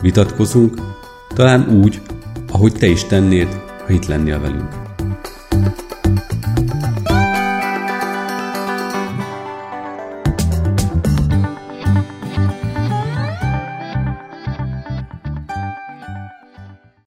vitatkozunk, talán úgy, ahogy te is tennéd, ha itt lennél velünk.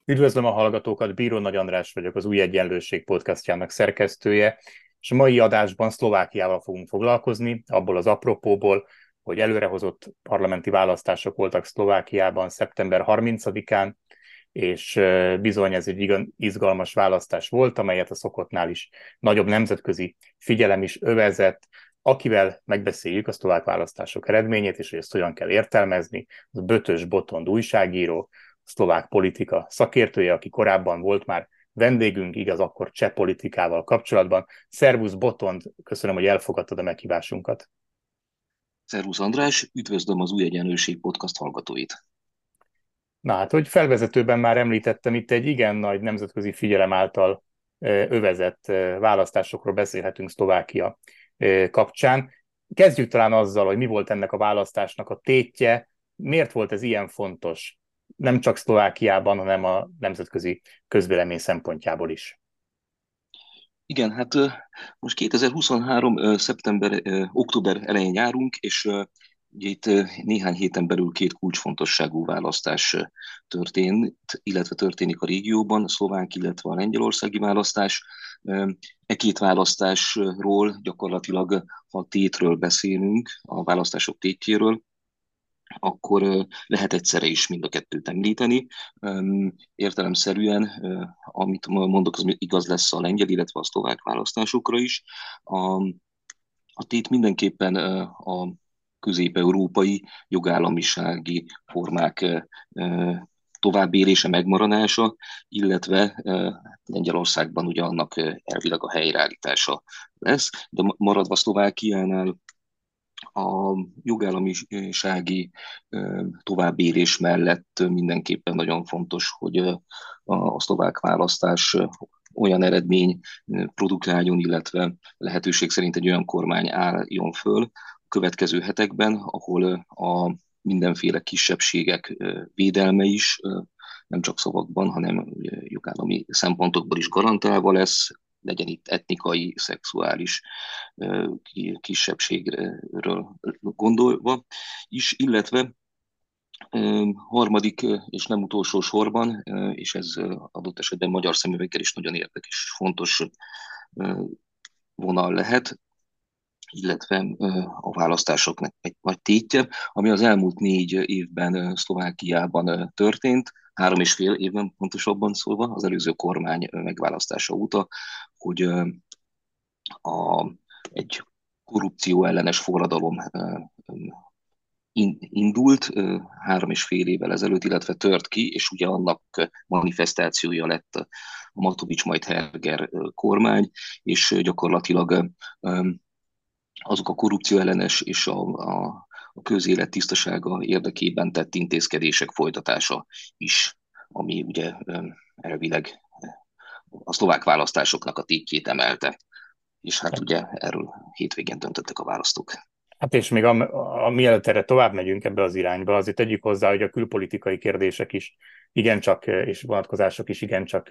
Üdvözlöm a hallgatókat, Bíró Nagy András vagyok, az Új Egyenlőség podcastjának szerkesztője, és a mai adásban Szlovákiával fogunk foglalkozni, abból az apropóból, hogy előrehozott parlamenti választások voltak Szlovákiában szeptember 30-án, és bizony ez egy igen izgalmas választás volt, amelyet a szokottnál is nagyobb nemzetközi figyelem is övezett, akivel megbeszéljük a szlovák választások eredményét, és hogy ezt hogyan kell értelmezni, az Bötös Botond újságíró, szlovák politika szakértője, aki korábban volt már vendégünk, igaz, akkor cseh politikával kapcsolatban. Szervusz Botond, köszönöm, hogy elfogadtad a meghívásunkat. Szervusz András, üdvözlöm az Új Egyenlőség podcast hallgatóit. Na hát, hogy felvezetőben már említettem, itt egy igen nagy nemzetközi figyelem által övezett választásokról beszélhetünk Szlovákia kapcsán. Kezdjük talán azzal, hogy mi volt ennek a választásnak a tétje, miért volt ez ilyen fontos, nem csak Szlovákiában, hanem a nemzetközi közvélemény szempontjából is. Igen, hát most 2023. szeptember, október elején járunk, és ugye itt néhány héten belül két kulcsfontosságú választás történt, illetve történik a régióban, a szlovák, illetve a lengyelországi választás. E két választásról gyakorlatilag, ha tétről beszélünk, a választások tétjéről, akkor lehet egyszerre is mind a kettőt említeni. Értelemszerűen, amit mondok, az igaz lesz a lengyel, illetve a szlovák választásokra is. A, a tét mindenképpen a közép-európai jogállamisági formák továbbélése, megmaradása, illetve Lengyelországban ugye annak elvileg a helyreállítása lesz, de maradva Szlovákiánál a jogállamisági továbbélés mellett mindenképpen nagyon fontos, hogy a szlovák választás olyan eredmény produkáljon, illetve lehetőség szerint egy olyan kormány álljon föl a következő hetekben, ahol a mindenféle kisebbségek védelme is nem csak szavakban, hanem jogállami szempontokból is garantálva lesz, legyen itt etnikai, szexuális kisebbségről gondolva is, illetve harmadik és nem utolsó sorban, és ez adott esetben magyar szemüveggel is nagyon érdekes, fontos vonal lehet, illetve a választásoknak egy nagy tétje, ami az elmúlt négy évben Szlovákiában történt, három és fél évben pontosabban szólva, az előző kormány megválasztása óta, hogy a, egy korrupció ellenes forradalom indult három és fél évvel ezelőtt, illetve tört ki, és ugye annak manifestációja lett a Matovics majd Herger kormány, és gyakorlatilag azok a korrupció ellenes és a, a, a közélet tisztasága érdekében tett intézkedések folytatása is, ami ugye elvileg a szlovák választásoknak a tétjét emelte. És hát ugye erről hétvégén döntöttek a választók. Hát és még a, a, mielőtt erre tovább megyünk ebbe az irányba, azért tegyük hozzá, hogy a külpolitikai kérdések is igencsak, és vonatkozások is igencsak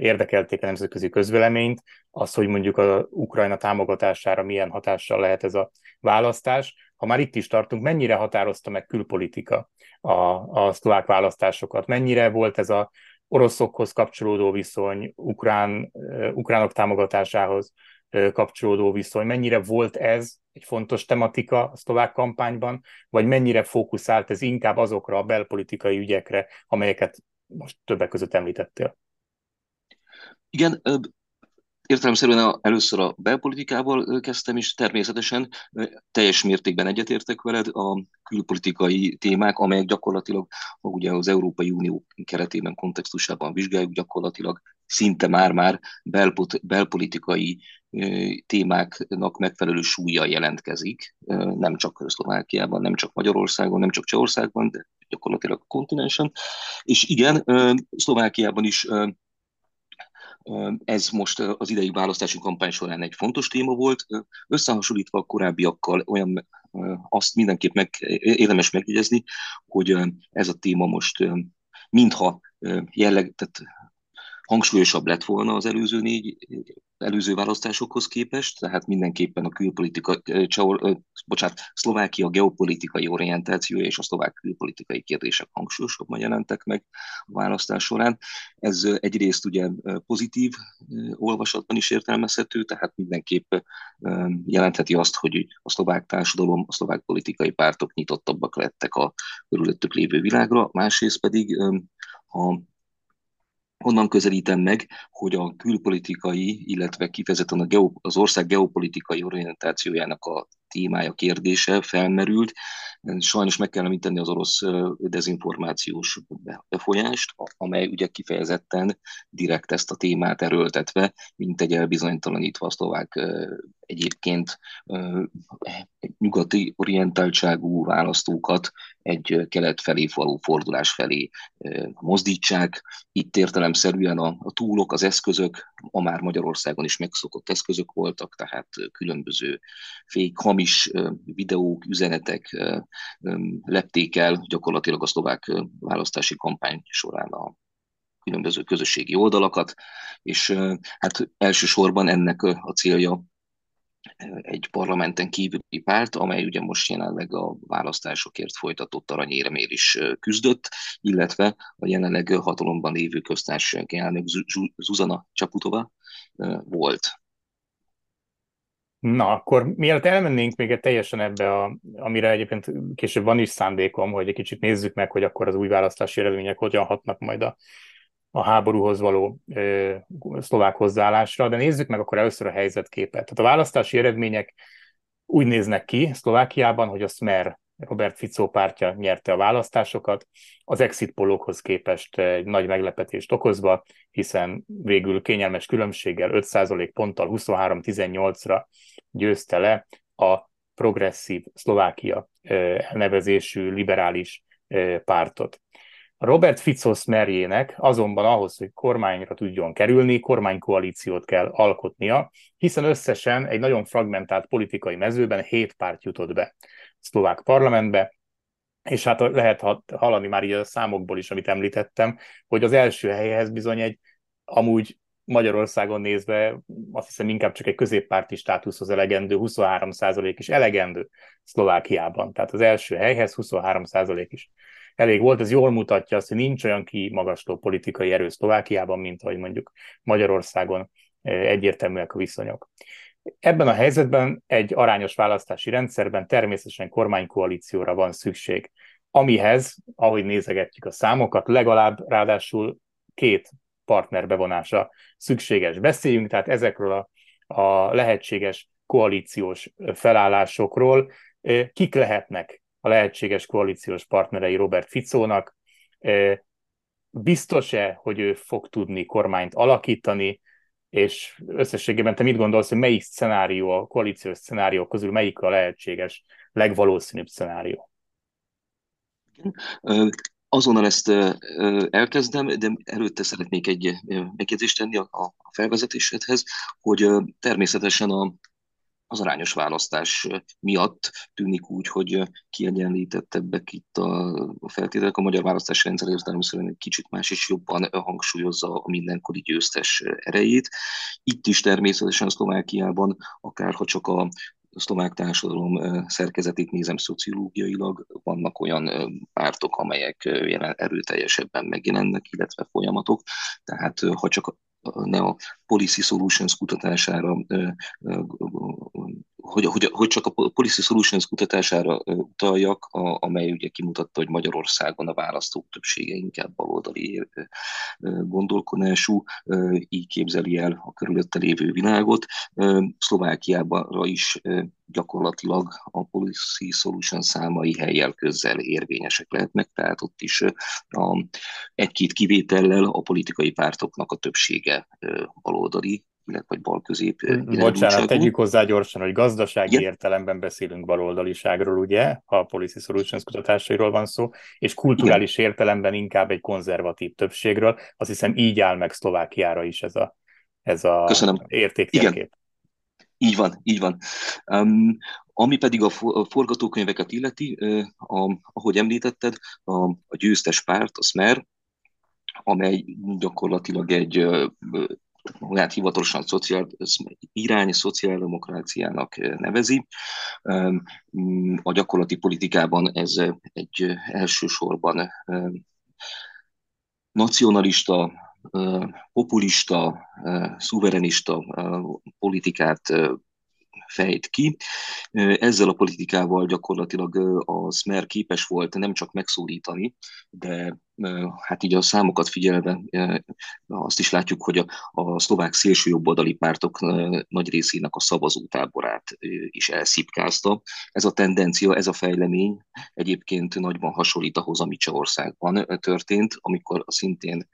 érdekelték a nemzetközi közvéleményt, az, hogy mondjuk a Ukrajna támogatására milyen hatással lehet ez a választás. Ha már itt is tartunk, mennyire határozta meg külpolitika a, a szlovák választásokat? Mennyire volt ez a oroszokhoz kapcsolódó viszony, ukrán, ukránok támogatásához kapcsolódó viszony, mennyire volt ez egy fontos tematika a szlovák kampányban, vagy mennyire fókuszált ez inkább azokra a belpolitikai ügyekre, amelyeket most többek között említettél? Igen, értelemszerűen először a belpolitikával kezdtem, és természetesen teljes mértékben egyetértek veled a külpolitikai témák, amelyek gyakorlatilag, ugye az Európai Unió keretében, kontextusában vizsgáljuk, gyakorlatilag szinte már-már belpolitikai témáknak megfelelő súlya jelentkezik, nem csak Szlovákiában, nem csak Magyarországon, nem csak Csehországban, de gyakorlatilag a kontinensen. És igen, Szlovákiában is ez most az idei választási kampány során egy fontos téma volt. Összehasonlítva a korábbiakkal olyan azt mindenképp meg, érdemes megjegyezni, hogy ez a téma most mintha jelleg, tehát hangsúlyosabb lett volna az előző négy előző választásokhoz képest, tehát mindenképpen a külpolitika, csehol, bocsánat, Szlovákia geopolitikai orientációja és a szlovák külpolitikai kérdések hangsúlyosabban jelentek meg a választás során. Ez egyrészt ugye pozitív olvasatban is értelmezhető, tehát mindenképp jelentheti azt, hogy a szlovák társadalom, a szlovák politikai pártok nyitottabbak lettek a körülöttük lévő világra, másrészt pedig ha onnan közelítem meg, hogy a külpolitikai, illetve kifejezetten a az ország geopolitikai orientációjának a témája, kérdése felmerült. Sajnos meg kell említeni az orosz dezinformációs befolyást, amely ugye kifejezetten direkt ezt a témát erőltetve, mint egy elbizonytalanítva a szlovák egyébként nyugati orientáltságú választókat egy kelet felé való fordulás felé mozdítsák. Itt értelemszerűen a, a túlok, az eszközök, a már Magyarországon is megszokott eszközök voltak, tehát különböző fék, hamis videók, üzenetek lepték el gyakorlatilag a szlovák választási kampány során a különböző közösségi oldalakat, és hát elsősorban ennek a célja egy parlamenten kívüli párt, amely ugye most jelenleg a választásokért folytatott aranyéremér is küzdött, illetve a jelenleg hatalomban lévő köztársasági elnök Zuzana Csaputova volt. Na, akkor mielőtt elmennénk még teljesen ebbe, a, amire egyébként később van is szándékom, hogy egy kicsit nézzük meg, hogy akkor az új választási eredmények hogyan hatnak majd a a háborúhoz való ö, szlovák hozzáállásra, de nézzük meg akkor először a helyzetképet. Tehát a választási eredmények úgy néznek ki Szlovákiában, hogy a Smer Robert Fico pártja nyerte a választásokat, az exit polókhoz képest egy nagy meglepetést okozva, hiszen végül kényelmes különbséggel 5% ponttal 23-18-ra győzte le a progresszív Szlovákia elnevezésű liberális pártot. Robert Fico merjének azonban ahhoz, hogy kormányra tudjon kerülni, kormánykoalíciót kell alkotnia, hiszen összesen egy nagyon fragmentált politikai mezőben hét párt jutott be a szlovák parlamentbe, és hát lehet hallani már így a számokból is, amit említettem, hogy az első helyhez bizony egy amúgy Magyarországon nézve azt hiszem inkább csak egy középpárti státuszhoz elegendő, 23% is elegendő Szlovákiában. Tehát az első helyhez 23 is elég volt, ez jól mutatja azt, hogy nincs olyan kimagasló politikai erő Szlovákiában, mint ahogy mondjuk Magyarországon egyértelműek a viszonyok. Ebben a helyzetben egy arányos választási rendszerben természetesen kormánykoalícióra van szükség, amihez, ahogy nézegetjük a számokat, legalább ráadásul két partner bevonása szükséges. Beszéljünk tehát ezekről a, a lehetséges koalíciós felállásokról, kik lehetnek a lehetséges koalíciós partnerei Robert Ficónak. Biztos-e, hogy ő fog tudni kormányt alakítani, és összességében te mit gondolsz, hogy melyik szenárió, a koalíciós szenárió közül melyik a lehetséges, legvalószínűbb szenárió? Azonnal ezt elkezdem, de előtte szeretnék egy megjegyzést tenni a felvezetésedhez, hogy természetesen a az arányos választás miatt tűnik úgy, hogy kiegyenlítettebbek itt a, feltételek. A magyar választási rendszer értelemszerűen egy kicsit más és jobban hangsúlyozza a mindenkori győztes erejét. Itt is természetesen Szlovákiában, akárha csak a szlovák társadalom szerkezetét nézem szociológiailag, vannak olyan pártok, amelyek erőteljesebben megjelennek, illetve folyamatok. Tehát ha csak ne a Policy Solutions kutatására hogy, hogy, hogy csak a Policy Solutions kutatására utaljak, a, amely ugye kimutatta, hogy Magyarországon a választók többsége inkább baloldali gondolkodású, így képzeli el a körülötte lévő világot. Szlovákiában is gyakorlatilag a Policy Solution számai helyjel közzel érvényesek lehetnek, tehát ott is egy-két kivétellel a politikai pártoknak a többsége baloldali illetve vagy bal-közép Bocsánat, tegyük hozzá gyorsan, hogy gazdasági Igen. értelemben beszélünk baloldaliságról, ugye, ha a Policy Solutions kutatásairól van szó, és kulturális Igen. értelemben inkább egy konzervatív többségről. Azt hiszem így áll meg Szlovákiára is ez a, ez a Köszönöm. értéktérkép. Így van, így van. Um, ami pedig a, forgatókönyveket illeti, uh, a, ahogy említetted, a, a győztes párt, a Smer, amely gyakorlatilag egy magát hivatalosan szociál, irány szociáldemokráciának nevezi. A gyakorlati politikában ez egy elsősorban nacionalista, populista, szuverenista politikát fejt ki. Ezzel a politikával gyakorlatilag a Smer képes volt nem csak megszólítani, de hát így a számokat figyelve azt is látjuk, hogy a, a szlovák szélsőjobboldali pártok nagy részének a szavazótáborát is elszipkázta. Ez a tendencia, ez a fejlemény egyébként nagyban hasonlít ahhoz, ami Csehországban történt, amikor szintén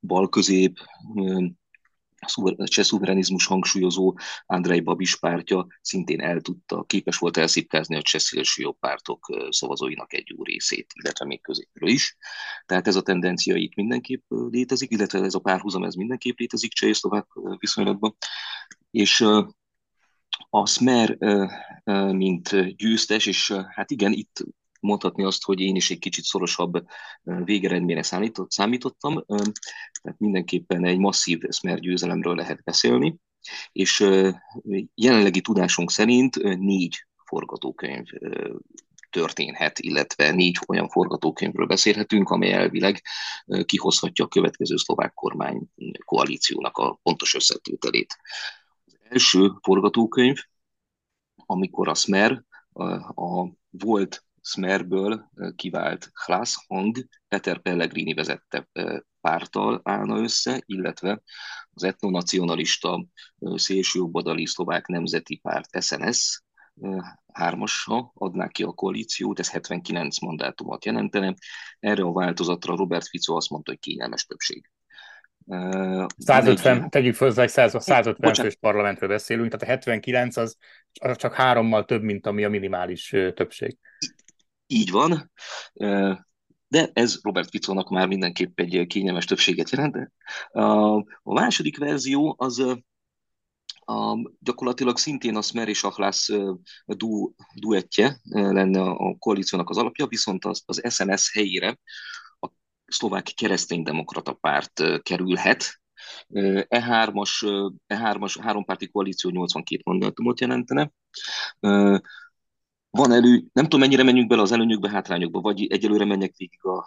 bal-közép cseh szuverenizmus hangsúlyozó Andrei Babis pártja szintén el tudta, képes volt elszipkázni a cseh jobb pártok szavazóinak egy jó részét, illetve még középről is. Tehát ez a tendencia itt mindenképp létezik, illetve ez a párhuzam ez mindenképp létezik cseh és szlovák viszonylatban. És a Smer, mint győztes, és hát igen, itt mondhatni azt, hogy én is egy kicsit szorosabb végeredményre számított, számítottam, tehát mindenképpen egy masszív Smer győzelemről lehet beszélni, és jelenlegi tudásunk szerint négy forgatókönyv történhet, illetve négy olyan forgatókönyvről beszélhetünk, amely elvileg kihozhatja a következő szlovák kormány koalíciónak a pontos összetételét. Az első forgatókönyv, amikor a Smer a volt Smerből kivált Klaas Hang Peter Pellegrini vezette pártal állna össze, illetve az etnonacionalista szélsőjobboldali szlovák nemzeti párt SNS hármasra adná ki a koalíciót, ez 79 mandátumot jelentene. Erre a változatra Robert Fico azt mondta, hogy kényelmes többség. 150, tegyük föl, hogy 150 fős parlamentről beszélünk, tehát a 79 az csak hárommal több, mint ami a minimális többség. Így van, de ez Robert Ficónak már mindenképp egy kényelmes többséget jelent. A második verzió az a, gyakorlatilag szintén a Smer és Achlász du, duettje lenne a koalíciónak az alapja, viszont az, az SNS helyére a szlovák kereszténydemokrata párt kerülhet. E3-as, E3-as hárompárti koalíció 82 mandátumot jelentene. Van elő, nem tudom mennyire menjünk bele az előnyökbe, hátrányokba, vagy egyelőre menjek végig a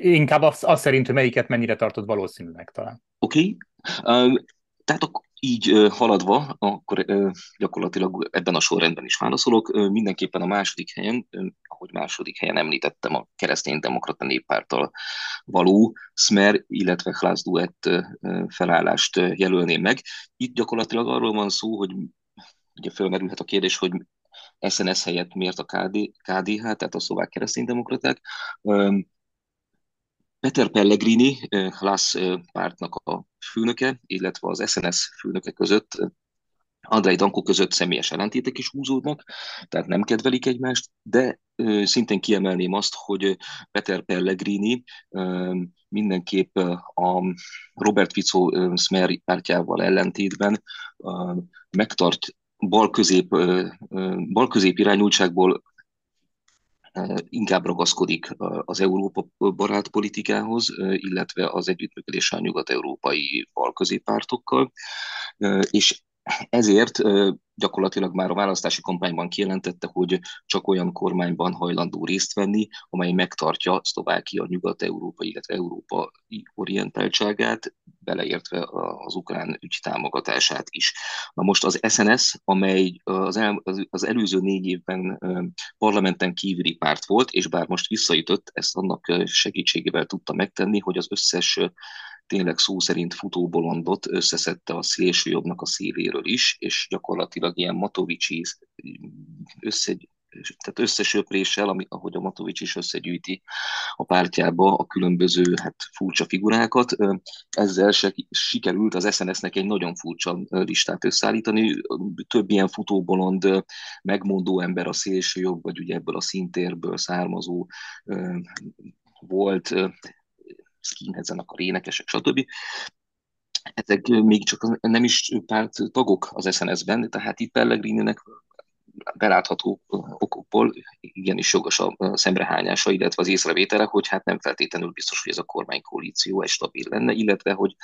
Inkább azt, az szerint, hogy melyiket mennyire tartod valószínűleg talán. Oké. Okay. Tehát akkor így haladva, akkor gyakorlatilag ebben a sorrendben is válaszolok. Mindenképpen a második helyen, ahogy második helyen említettem, a kereszténydemokrata néppárttal való Smer, illetve Klász Duett felállást jelölném meg. Itt gyakorlatilag arról van szó, hogy ugye felmerülhet a kérdés, hogy SNS helyett miért a KD, KDH, tehát a szlovák kereszténydemokraták. Peter Pellegrini, Hlász pártnak a főnöke, illetve az SNS főnöke között Andrei Danko között személyes ellentétek is húzódnak, tehát nem kedvelik egymást, de szintén kiemelném azt, hogy Peter Pellegrini mindenképp a Robert Fico Smer pártjával ellentétben megtart bal-közép, bal-közép irányultságból inkább ragaszkodik az Európa barát politikához, illetve az együttműködés a nyugat-európai bal-középpártokkal, és ezért gyakorlatilag már a választási kampányban kijelentette, hogy csak olyan kormányban hajlandó részt venni, amely megtartja Szlovákia nyugat-európai, illetve európai orientáltságát, beleértve az ukrán ügy támogatását is. Na most az SNS, amely az, el, az előző négy évben parlamenten kívüli párt volt, és bár most visszajutott, ezt annak segítségével tudta megtenni, hogy az összes tényleg szó szerint futóbolondot összeszedte a szélsőjobbnak a szívéről is, és gyakorlatilag ilyen Matovicsi össze, tehát összesöpréssel, ami, ahogy a Matovics is összegyűjti a pártjába a különböző hát, furcsa figurákat. Ezzel se, sikerült az SNS-nek egy nagyon furcsa listát összeállítani. Több ilyen futóbolond, megmondó ember a szélső jobb, vagy ugye ebből a szintérből származó volt, skinheadzenek a énekesek, stb. Ezek még csak nem is párt tagok az SNS-ben, tehát itt Pellegrininek belátható okokból igenis jogos a szemrehányása, illetve az észrevételek, hogy hát nem feltétlenül biztos, hogy ez a kormánykoalíció egy stabil lenne, illetve hogy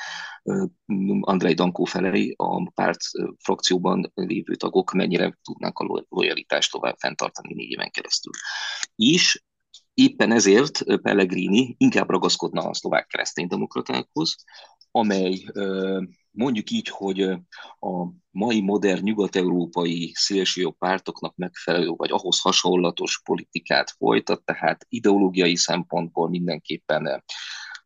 Andrei Dankó felé a párt frakcióban lévő tagok mennyire tudnánk a lojalitást tovább fenntartani négy éven keresztül. És Éppen ezért Pellegrini inkább ragaszkodna a szlovák kereszténydemokratákhoz, amely mondjuk így, hogy a mai modern nyugat-európai szélsőjobb pártoknak megfelelő, vagy ahhoz hasonlatos politikát folytat, tehát ideológiai szempontból mindenképpen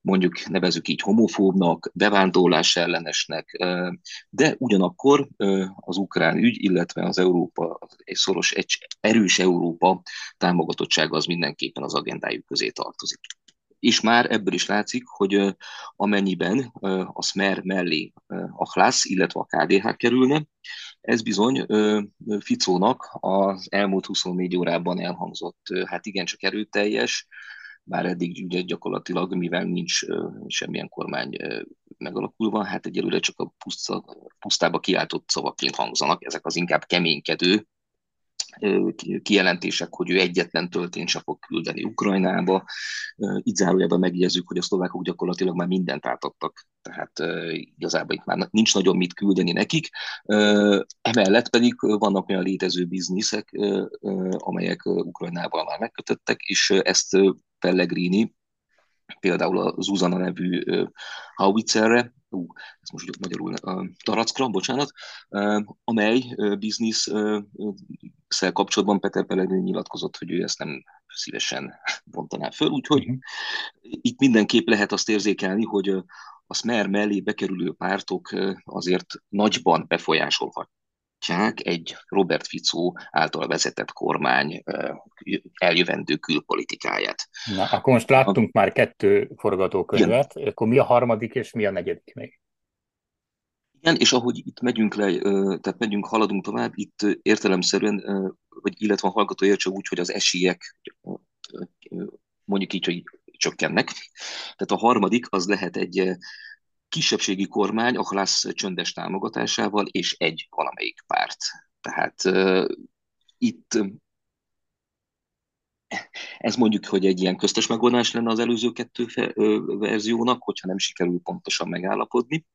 mondjuk nevezük így homofóbnak, bevándorlás ellenesnek, de ugyanakkor az ukrán ügy, illetve az Európa, egy szoros, egy erős Európa támogatottsága az mindenképpen az agendájuk közé tartozik. És már ebből is látszik, hogy amennyiben a Smer mellé a Hlász, illetve a KDH kerülne, ez bizony Ficónak az elmúlt 24 órában elhangzott, hát igencsak erőteljes, bár eddig ugye gyakorlatilag, mivel nincs semmilyen kormány megalakulva, hát egyelőre csak a puszta, pusztába kiáltott szavaként hangzanak, ezek az inkább keménykedő kijelentések, hogy ő egyetlen töltényt sem fog küldeni Ukrajnába. Így zárójában megjegyezzük, hogy a szlovákok gyakorlatilag már mindent átadtak, tehát igazából itt már nincs nagyon mit küldeni nekik. Emellett pedig vannak olyan létező bizniszek, amelyek Ukrajnával már megkötöttek, és ezt Pellegrini például a Zuzana nevű uh, Uh, ezt most magyarul uh, Tarackra, bocsánat, amely bizniszszel kapcsolatban Peter Pellegrini nyilatkozott, hogy ő ezt nem szívesen bontaná föl, úgyhogy uh-huh. itt mindenképp lehet azt érzékelni, hogy a Smer mellé bekerülő pártok azért nagyban befolyásolhat látják egy Robert Fico által vezetett kormány eljövendő külpolitikáját. Na, akkor most láttunk a... már kettő forgatókönyvet, Igen. akkor mi a harmadik és mi a negyedik még? Igen, és ahogy itt megyünk le, tehát megyünk, haladunk tovább, itt értelemszerűen, vagy illetve a hallgató értse úgy, hogy az esélyek mondjuk így, hogy csökkennek. Tehát a harmadik az lehet egy kisebbségi kormány, ahol lesz csöndes támogatásával, és egy valamelyik párt. Tehát uh, itt ez mondjuk, hogy egy ilyen köztes megoldás lenne az előző kettő fe, ö, verziónak, hogyha nem sikerül pontosan megállapodni.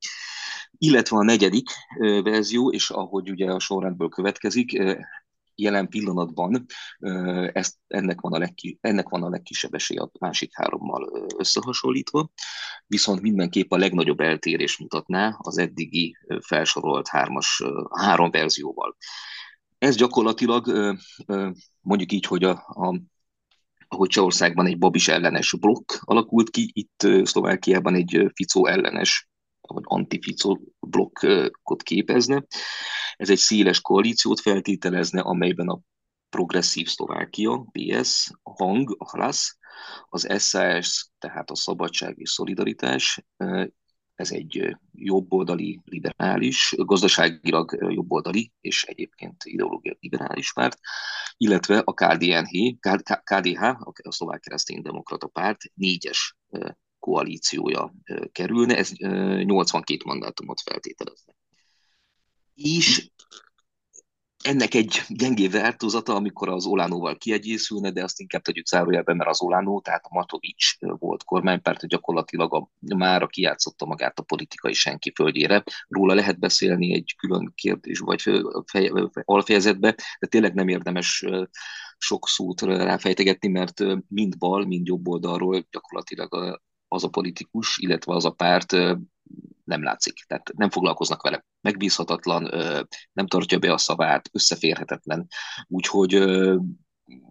Illetve a negyedik ö, verzió, és ahogy ugye a sorrendből következik, jelen pillanatban ezt, ennek, van a legki, ennek van a legkisebb esély a másik hárommal összehasonlítva, viszont mindenképp a legnagyobb eltérés mutatná az eddigi felsorolt hármas, három verzióval. Ez gyakorlatilag mondjuk így, hogy a, a ahogy Csehországban egy Babis ellenes blokk alakult ki, itt Szlovákiában egy Ficó ellenes vagy antificó blokkot képezne. Ez egy széles koalíciót feltételezne, amelyben a progresszív Szlovákia, PS, a Hang, a Hlas, az SAS, tehát a Szabadság és Szolidaritás, ez egy jobboldali liberális, gazdaságilag jobboldali és egyébként ideológia liberális párt, illetve a KDNH, KDH, a Szlovák Kereszténydemokrata Párt négyes koalíciója kerülne, ez 82 mandátumot feltételezne. És ennek egy gyengébb változata, amikor az Olánóval kiegyészülne, de azt inkább tegyük zárójelben, mert az Olánó, tehát a Matovics volt kormánypárt, gyakorlatilag a, már kijátszotta magát a politikai senki földjére. Róla lehet beszélni egy külön kérdés, vagy fej, alfejezetbe, de tényleg nem érdemes sok szót ráfejtegetni, mert mind bal, mind jobb oldalról gyakorlatilag az a politikus, illetve az a párt nem látszik. Tehát nem foglalkoznak vele. Megbízhatatlan, nem tartja be a szavát, összeférhetetlen. Úgyhogy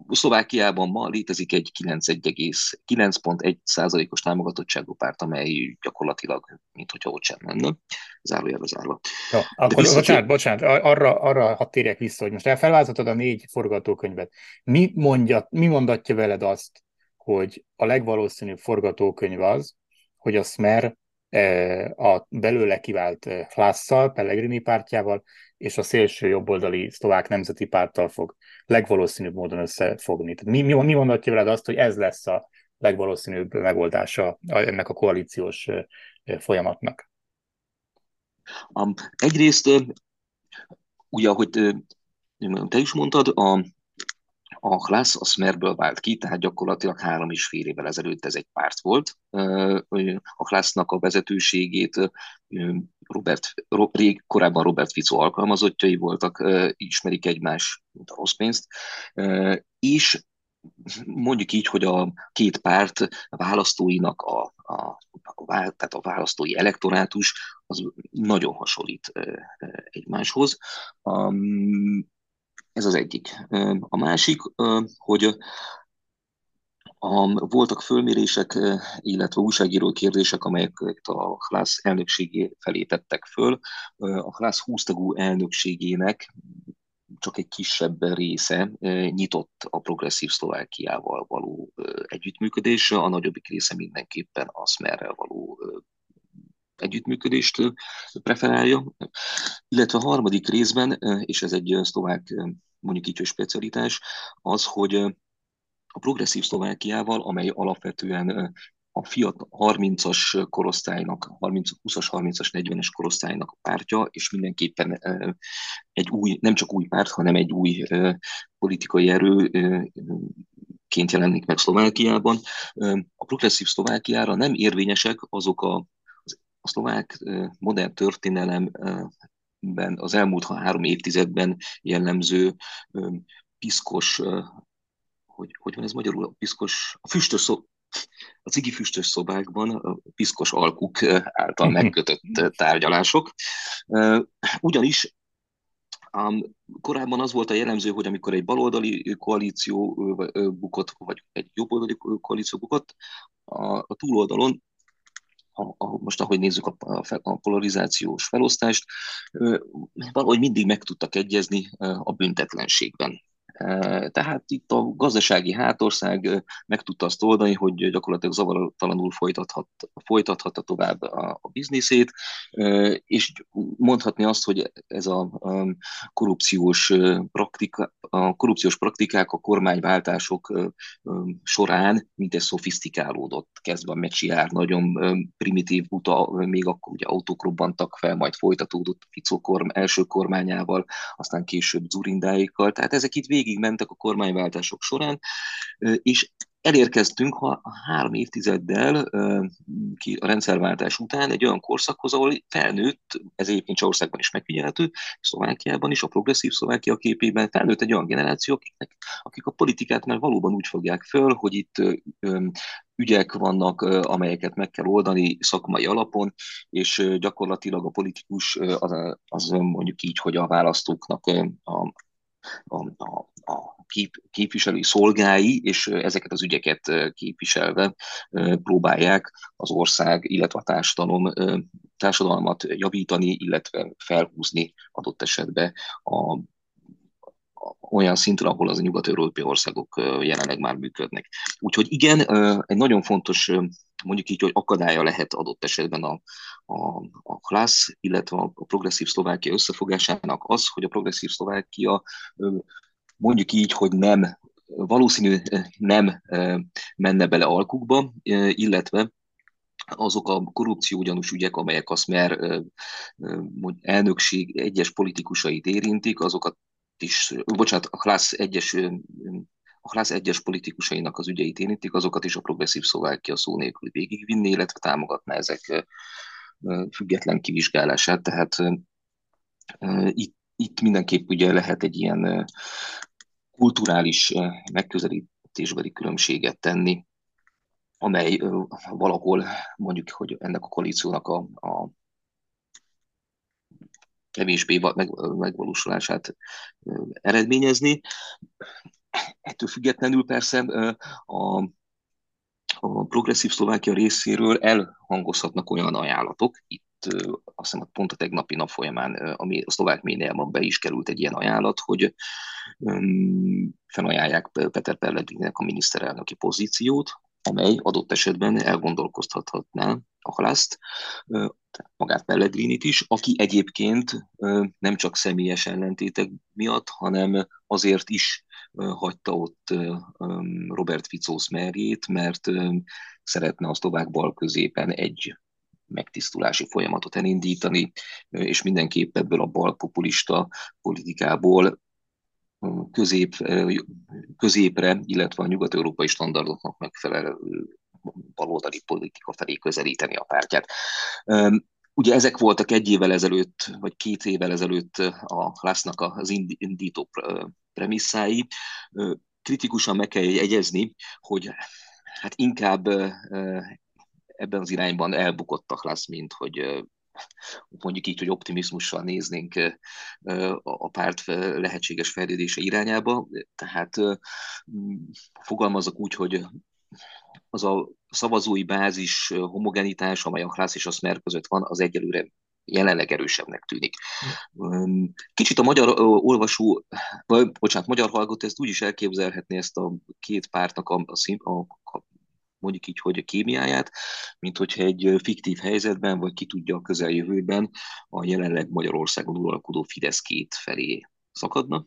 Szlovákiában ma létezik egy 9,1 százalékos támogatottságú párt, amely gyakorlatilag, mint hogyha ott sem lenne. Zárójelbe zárva. Ja, akkor vissza... bocsánat, bocsánat, arra, arra ha térjek vissza, hogy most elfelvázoltad a négy forgatókönyvet. Mi, mondja, mi mondatja veled azt, hogy a legvalószínűbb forgatókönyv az, hogy a Smer a belőle kivált Hlásszal, Pellegrini pártjával és a szélső jobboldali szlovák nemzeti párttal fog legvalószínűbb módon összefogni. Tehát mi, mi, mi mondatja veled azt, hogy ez lesz a legvalószínűbb megoldása ennek a koalíciós folyamatnak? Um, egyrészt, ugye, ahogy te is mondtad, a, a Hlász a Smerből vált ki, tehát gyakorlatilag három és fél évvel ezelőtt ez egy párt volt. A Hlásznak a vezetőségét Robert, rég, korábban Robert Fico alkalmazottjai voltak, ismerik egymás, mint a rossz pénzt, és mondjuk így, hogy a két párt választóinak a, a, a, tehát a választói elektorátus az nagyon hasonlít egymáshoz. Ez az egyik. A másik, hogy a, voltak fölmérések, illetve újságíró kérdések, amelyeket a Hlász elnökségé felé tettek föl. A Hlász 20 tagú elnökségének csak egy kisebb része nyitott a progresszív Szlovákiával való együttműködésre, a nagyobbik része mindenképpen a Smerrel való együttműködést preferálja. Illetve a harmadik részben, és ez egy szlovák mondjuk így, hogy specialitás, az, hogy a progresszív Szlovákiával, amely alapvetően a fiatal 30-as korosztálynak, 30, 20-as, 30-as, 40-es korosztálynak a pártja, és mindenképpen egy új, nem csak új párt, hanem egy új politikai erőként jelenik meg Szlovákiában. A progresszív Szlovákiára nem érvényesek azok a, a szlovák modern történelem ben az elmúlt három évtizedben jellemző piszkos, hogy, hogy van ez magyarul, a piszkos, a füstös szó, a cigi füstös szobákban a piszkos alkuk által megkötött tárgyalások. Ugyanis korábban az volt a jellemző, hogy amikor egy baloldali koalíció bukott, vagy egy jobboldali koalíció bukott, a, a túloldalon a, a, most ahogy nézzük a, a, polarizációs felosztást, valahogy mindig meg tudtak egyezni a büntetlenségben. Tehát itt a gazdasági hátország meg tudta azt oldani, hogy gyakorlatilag zavaratlanul folytathat, folytathatta tovább a, a bizniszét, és mondhatni azt, hogy ez a korrupciós, praktika, a korrupciós praktikák a kormányváltások során egy szofisztikálódott, kezdve a mecsiár nagyon primitív buta, még akkor ugye autók robbantak fel, majd folytatódott Fico korm, első kormányával, aztán később Zurindáikkal, tehát ezek itt végig mentek a kormányváltások során, és elérkeztünk ha három évtizeddel a rendszerváltás után egy olyan korszakhoz, ahol felnőtt, ez egyébként Csországban is megfigyelhető, Szlovákiában is, a progresszív Szlovákia képében felnőtt egy olyan generáció, akiknek, akik a politikát már valóban úgy fogják föl, hogy itt ügyek vannak, amelyeket meg kell oldani szakmai alapon, és gyakorlatilag a politikus az, az mondjuk így, hogy a választóknak a, a, a, a kép, képviselői szolgái, és ezeket az ügyeket képviselve próbálják az ország, illetve a társadalom, társadalmat javítani, illetve felhúzni adott esetben a olyan szinten, ahol az a nyugat-európai országok jelenleg már működnek. Úgyhogy igen, egy nagyon fontos mondjuk így, hogy akadálya lehet adott esetben a, a, a klassz, illetve a, progresszív Szlovákia összefogásának az, hogy a progresszív Szlovákia mondjuk így, hogy nem valószínű nem menne bele alkukba, illetve azok a korrupció ugyanúgy ügyek, amelyek azt már elnökség egyes politikusait érintik, azokat is, bocsánat, a Klász egyes a Klász egyes politikusainak az ügyeit érintik, azokat is a progresszív Szlovákia szó nélkül végigvinni, illetve támogatná ezek független kivizsgálását, tehát itt, itt mindenképp ugye lehet egy ilyen kulturális megközelítésbeli különbséget tenni, amely valahol mondjuk, hogy ennek a koalíciónak a, a kevésbé meg, megvalósulását eredményezni. Ettől függetlenül persze a, a progresszív Szlovákia részéről elhangozhatnak olyan ajánlatok, itt azt hiszem pont a tegnapi nap folyamán, ami a szlovák médiában be is került egy ilyen ajánlat, hogy felajánlják Peter Pellegrinek a miniszterelnöki pozíciót, amely adott esetben elgondolkoztathatná a halászt, magát Pellegrinit is, aki egyébként nem csak személyes ellentétek miatt, hanem azért is hagyta ott Robert Fico merjét, mert szeretne a szlovák bal középen egy megtisztulási folyamatot elindítani, és mindenképp ebből a balpopulista politikából közép, középre, illetve a nyugat-európai standardoknak megfelelő baloldali politika felé közelíteni a pártját. Ugye ezek voltak egy évvel ezelőtt, vagy két évvel ezelőtt a Lásznak az indító premisszái. Kritikusan meg kell jegyezni, hogy hát inkább ebben az irányban elbukottak lesz, mint hogy mondjuk így, hogy optimizmussal néznénk a párt lehetséges fejlődése irányába. Tehát fogalmazok úgy, hogy az a szavazói bázis homogenitás, amely a Klász és a Smer között van, az egyelőre jelenleg erősebbnek tűnik. Kicsit a magyar olvasó, vagy bocsánat, magyar hallgató ezt úgy is elképzelhetné ezt a két pártnak a, a, a mondjuk így, hogy a kémiáját, mint hogyha egy fiktív helyzetben, vagy ki tudja a közeljövőben a jelenleg Magyarországon uralkodó Fidesz két felé szakadna,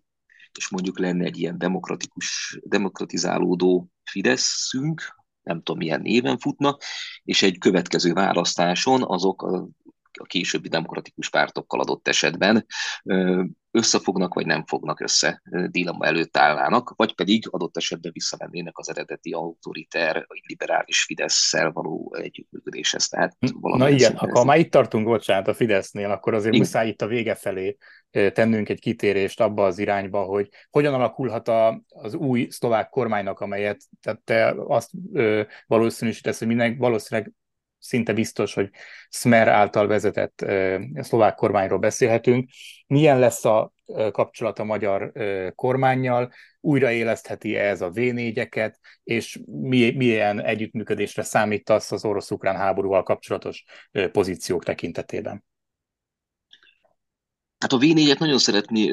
és mondjuk lenne egy ilyen demokratikus, demokratizálódó Fideszünk, nem tudom milyen néven futna, és egy következő választáson azok a a későbbi demokratikus pártokkal adott esetben összefognak, vagy nem fognak össze dilemma előtt állnának, vagy pedig adott esetben visszamennének az eredeti autoriter, vagy liberális Fidesz-szel való együttműködéshez. Tehát Na igen, ha már itt tartunk, bocsánat, a Fidesznél, akkor azért igen. muszáj itt a vége felé tennünk egy kitérést abba az irányba, hogy hogyan alakulhat a, az új szlovák kormánynak, amelyet tehát te azt ö, valószínűsítesz, hogy minden, valószínűleg szinte biztos, hogy Smer által vezetett szlovák kormányról beszélhetünk. Milyen lesz a kapcsolat a magyar kormányjal, újraélesztheti -e ez a v és milyen együttműködésre számítasz az orosz-ukrán háborúval kapcsolatos pozíciók tekintetében? Hát a v nagyon szeretni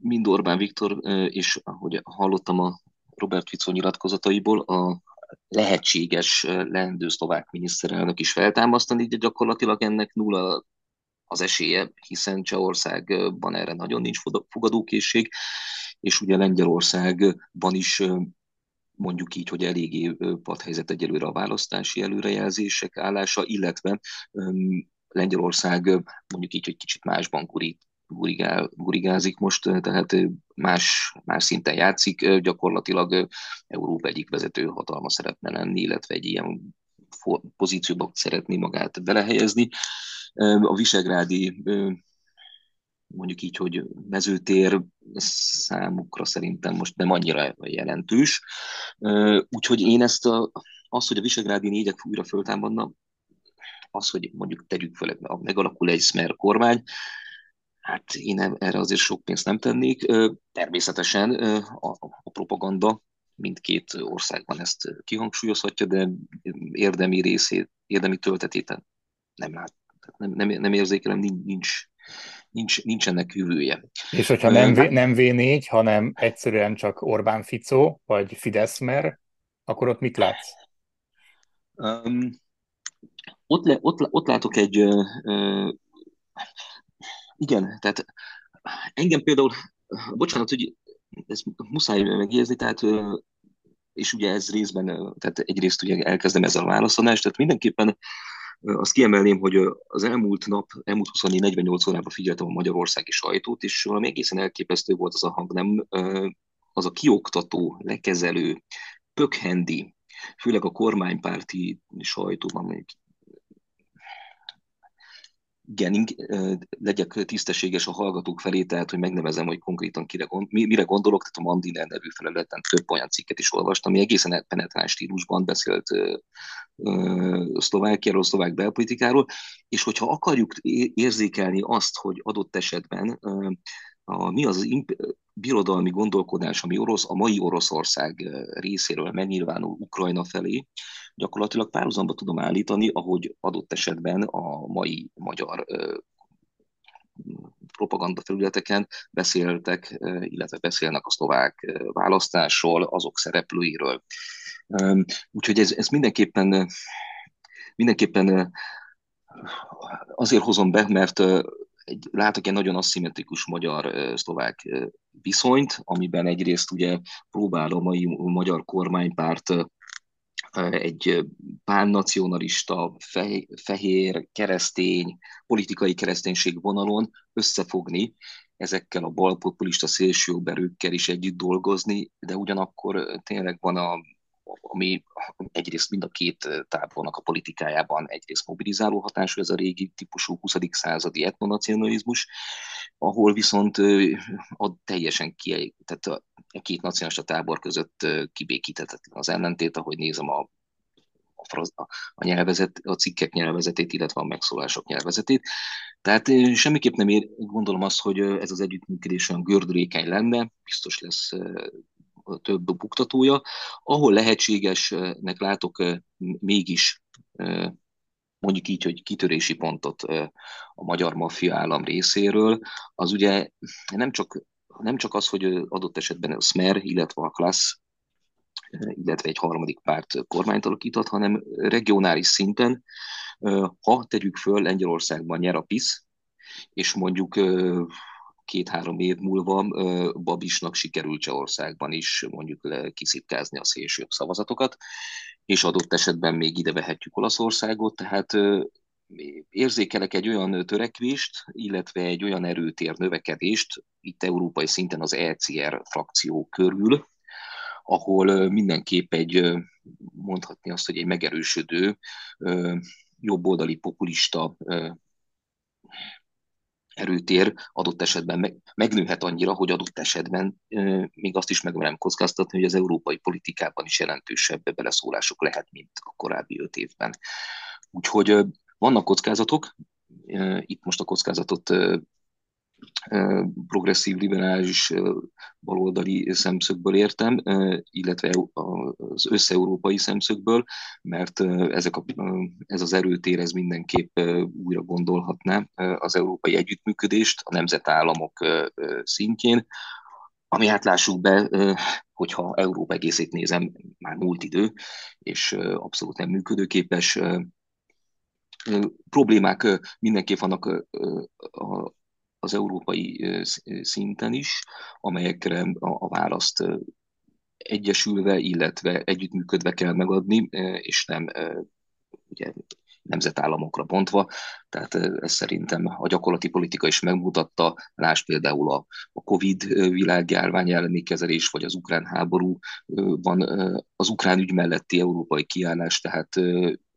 mind Orbán Viktor, és ahogy hallottam a Robert Fico nyilatkozataiból, a lehetséges leendő szlovák miniszterelnök is feltámasztani, de gyakorlatilag ennek nulla az esélye, hiszen Csehországban erre nagyon nincs fogadókészség, és ugye Lengyelországban is mondjuk így, hogy eléggé padhelyzet egyelőre a választási előrejelzések állása, illetve Lengyelország mondjuk így, hogy kicsit másban kurít gurigál, gurigázik most, tehát más, más szinten játszik, gyakorlatilag Európa egyik vezető hatalma szeretne lenni, illetve egy ilyen pozícióba szeretné magát belehelyezni. A visegrádi mondjuk így, hogy mezőtér számukra szerintem most nem annyira jelentős. Úgyhogy én ezt a, az, hogy a visegrádi négyek újra föltámadna, az, hogy mondjuk tegyük fel, megalakul egy Smer kormány, Hát én erre azért sok pénzt nem tennék. Természetesen a, a propaganda mindkét országban ezt kihangsúlyozhatja, de érdemi részét, érdemi töltetét nem lát, nem, nem, nem érzékelem, nincs, nincs, nincs ennek jövője. És hogyha nem, v, nem V4, hanem egyszerűen csak Orbán Fico, vagy Fideszmer, akkor ott mit látsz? Um, ott, le, ott, ott látok egy uh, igen, tehát engem például, bocsánat, hogy ezt muszáj megjegyezni, tehát és ugye ez részben, tehát egyrészt ugye elkezdem ezzel a válaszadást, tehát mindenképpen Azt kiemelném, hogy az elmúlt nap, elmúlt 24-48 órában figyeltem a magyarországi sajtót, és valami egészen elképesztő volt az a hang, nem az a kioktató, lekezelő, pökhendi, főleg a kormánypárti sajtóban, igen, legyek tisztességes a hallgatók felé, tehát hogy megnevezem, hogy konkrétan kire mire gondolok, tehát a Mandiner nevű felületen több olyan cikket is olvastam, ami egészen penetráns stílusban beszélt Szlovákiáról, szlovák belpolitikáról, és hogyha akarjuk érzékelni azt, hogy adott esetben a, mi az az imp- birodalmi gondolkodás, ami orosz, a mai Oroszország részéről megnyilvánul Ukrajna felé, gyakorlatilag párhuzamba tudom állítani, ahogy adott esetben a mai magyar propaganda felületeken beszéltek, illetve beszélnek a szlovák választásról, azok szereplőiről. Úgyhogy ez, ez mindenképpen, mindenképpen azért hozom be, mert egy, látok egy nagyon aszimmetrikus magyar-szlovák viszonyt, amiben egyrészt ugye próbál a mai magyar kormánypárt egy pánnacionalista, fehér, keresztény, politikai kereszténység vonalon összefogni, ezekkel a balpopulista szélsőberőkkel is együtt dolgozni, de ugyanakkor tényleg van a ami egyrészt mind a két tábornak a politikájában egyrészt mobilizáló hatású, ez a régi típusú 20. századi etnonacionalizmus, ahol viszont a teljesen ki, tehát a két nacionalista tábor között kibékíthetetlen az ellentét, ahogy nézem a a, a, nyelvezet, a cikkek nyelvezetét, illetve a megszólások nyelvezetét. Tehát semmiképp nem ér, gondolom azt, hogy ez az együttműködés olyan gördülékeny lenne, biztos lesz több buktatója, ahol lehetségesnek látok mégis mondjuk így, hogy kitörési pontot a magyar maffia állam részéről, az ugye nem csak, nem csak az, hogy adott esetben a Smer, illetve a Klassz, illetve egy harmadik párt kormányt alakíthat, hanem regionális szinten, ha tegyük föl, Lengyelországban nyer a PISZ, és mondjuk két-három év múlva Babisnak sikerült Csehországban is mondjuk kiszipkázni a szélsőbb szavazatokat, és adott esetben még ide vehetjük Olaszországot, tehát érzékelek egy olyan törekvést, illetve egy olyan erőtér növekedést itt európai szinten az ECR frakció körül, ahol mindenképp egy, mondhatni azt, hogy egy megerősödő, jobboldali populista erőtér adott esetben meg, megnőhet annyira, hogy adott esetben még azt is megmerem kockáztatni, hogy az európai politikában is jelentősebb beleszólások lehet, mint a korábbi öt évben. Úgyhogy e, vannak kockázatok, itt most a kockázatot progresszív, liberális, baloldali szemszögből értem, illetve az összeurópai szemszögből, mert ezek a, ez az erőtér ez mindenképp újra gondolhatná az európai együttműködést a nemzetállamok szintjén, ami hát lássuk be, hogyha Európa egészét nézem, már múlt idő, és abszolút nem működőképes. Problémák mindenképp vannak az európai szinten is, amelyekre a választ egyesülve, illetve együttműködve kell megadni, és nem ugye, nemzetállamokra bontva. Tehát ez szerintem a gyakorlati politika is megmutatta, lásd például a, a Covid világjárvány elleni kezelés, vagy az ukrán háborúban az ukrán ügy melletti európai kiállás, tehát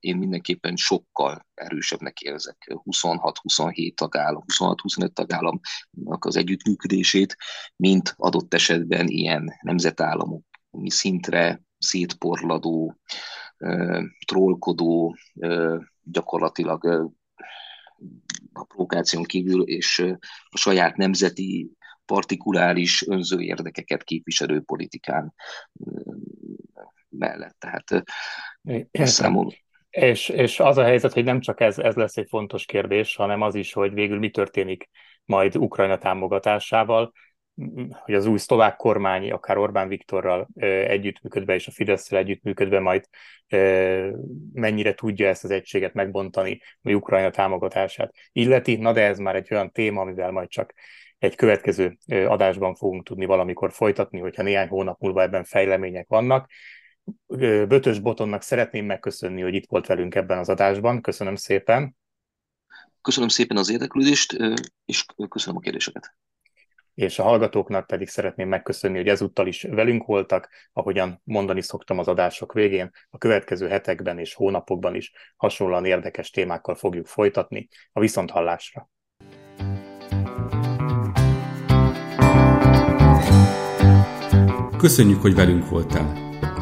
én mindenképpen sokkal erősebbnek érzek 26-27 tagállam, 26-25 tagállamnak az együttműködését, mint adott esetben ilyen nemzetállamok szintre szétporladó, trollkodó, gyakorlatilag a provokáción kívül és a saját nemzeti partikuláris önző érdekeket képviselő politikán mellett. Tehát számomra és, és az a helyzet, hogy nem csak ez, ez lesz egy fontos kérdés, hanem az is, hogy végül mi történik majd Ukrajna támogatásával, hogy az új szlovák kormány, akár Orbán Viktorral együttműködve és a fidesz együttműködve majd mennyire tudja ezt az egységet megbontani, vagy Ukrajna támogatását illeti. Na de ez már egy olyan téma, amivel majd csak egy következő adásban fogunk tudni valamikor folytatni, hogyha néhány hónap múlva ebben fejlemények vannak Bötös Botonnak szeretném megköszönni, hogy itt volt velünk ebben az adásban. Köszönöm szépen. Köszönöm szépen az érdeklődést, és köszönöm a kérdéseket és a hallgatóknak pedig szeretném megköszönni, hogy ezúttal is velünk voltak, ahogyan mondani szoktam az adások végén, a következő hetekben és hónapokban is hasonlóan érdekes témákkal fogjuk folytatni a viszonthallásra. Köszönjük, hogy velünk voltál!